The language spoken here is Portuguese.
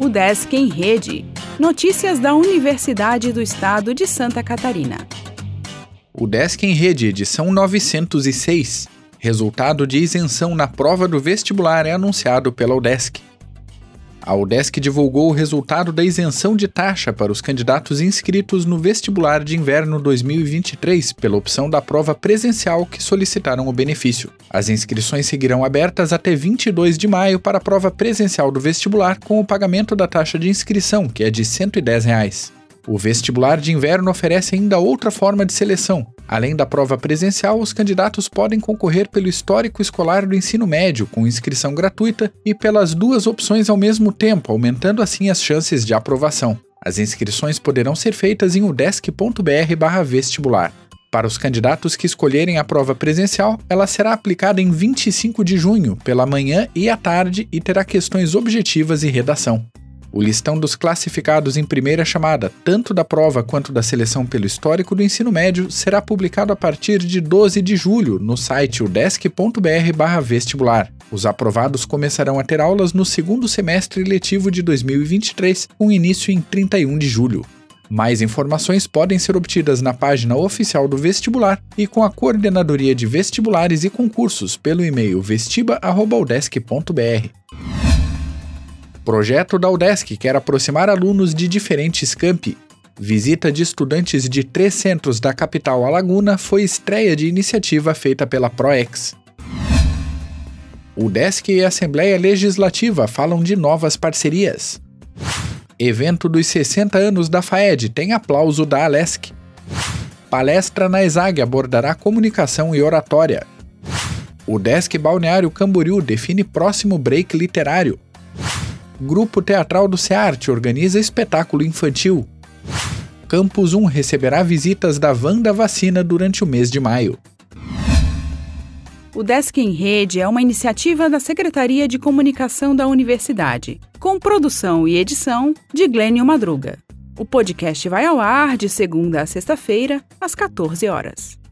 O Desk em Rede. Notícias da Universidade do Estado de Santa Catarina. O Desk em Rede, edição 906. Resultado de isenção na prova do vestibular é anunciado pela UDESC. A UDESC divulgou o resultado da isenção de taxa para os candidatos inscritos no vestibular de inverno 2023 pela opção da prova presencial que solicitaram o benefício. As inscrições seguirão abertas até 22 de maio para a prova presencial do vestibular com o pagamento da taxa de inscrição, que é de 110 reais. O vestibular de inverno oferece ainda outra forma de seleção, Além da prova presencial, os candidatos podem concorrer pelo histórico escolar do ensino médio, com inscrição gratuita, e pelas duas opções ao mesmo tempo, aumentando assim as chances de aprovação. As inscrições poderão ser feitas em udesc.br/vestibular. Para os candidatos que escolherem a prova presencial, ela será aplicada em 25 de junho, pela manhã e à tarde, e terá questões objetivas e redação. O listão dos classificados em primeira chamada, tanto da prova quanto da seleção pelo histórico do ensino médio, será publicado a partir de 12 de julho no site udesc.br/vestibular. Os aprovados começarão a ter aulas no segundo semestre letivo de 2023, com início em 31 de julho. Mais informações podem ser obtidas na página oficial do vestibular e com a Coordenadoria de Vestibulares e Concursos pelo e-mail vestiba.udesc.br. Projeto da UDESC quer aproximar alunos de diferentes campi. Visita de estudantes de três centros da capital Alaguna foi estreia de iniciativa feita pela ProEx. O DESC e Assembleia Legislativa falam de novas parcerias. Evento dos 60 anos da FAED tem aplauso da Alesc. Palestra na ESAG abordará comunicação e oratória. O Desk Balneário Camboriú define próximo break literário. Grupo Teatral do SEARTE organiza espetáculo infantil. Campus 1 receberá visitas da Vanda Vacina durante o mês de maio. O Desk em Rede é uma iniciativa da Secretaria de Comunicação da Universidade, com produção e edição de Glênio Madruga. O podcast vai ao ar de segunda a sexta-feira, às 14 horas.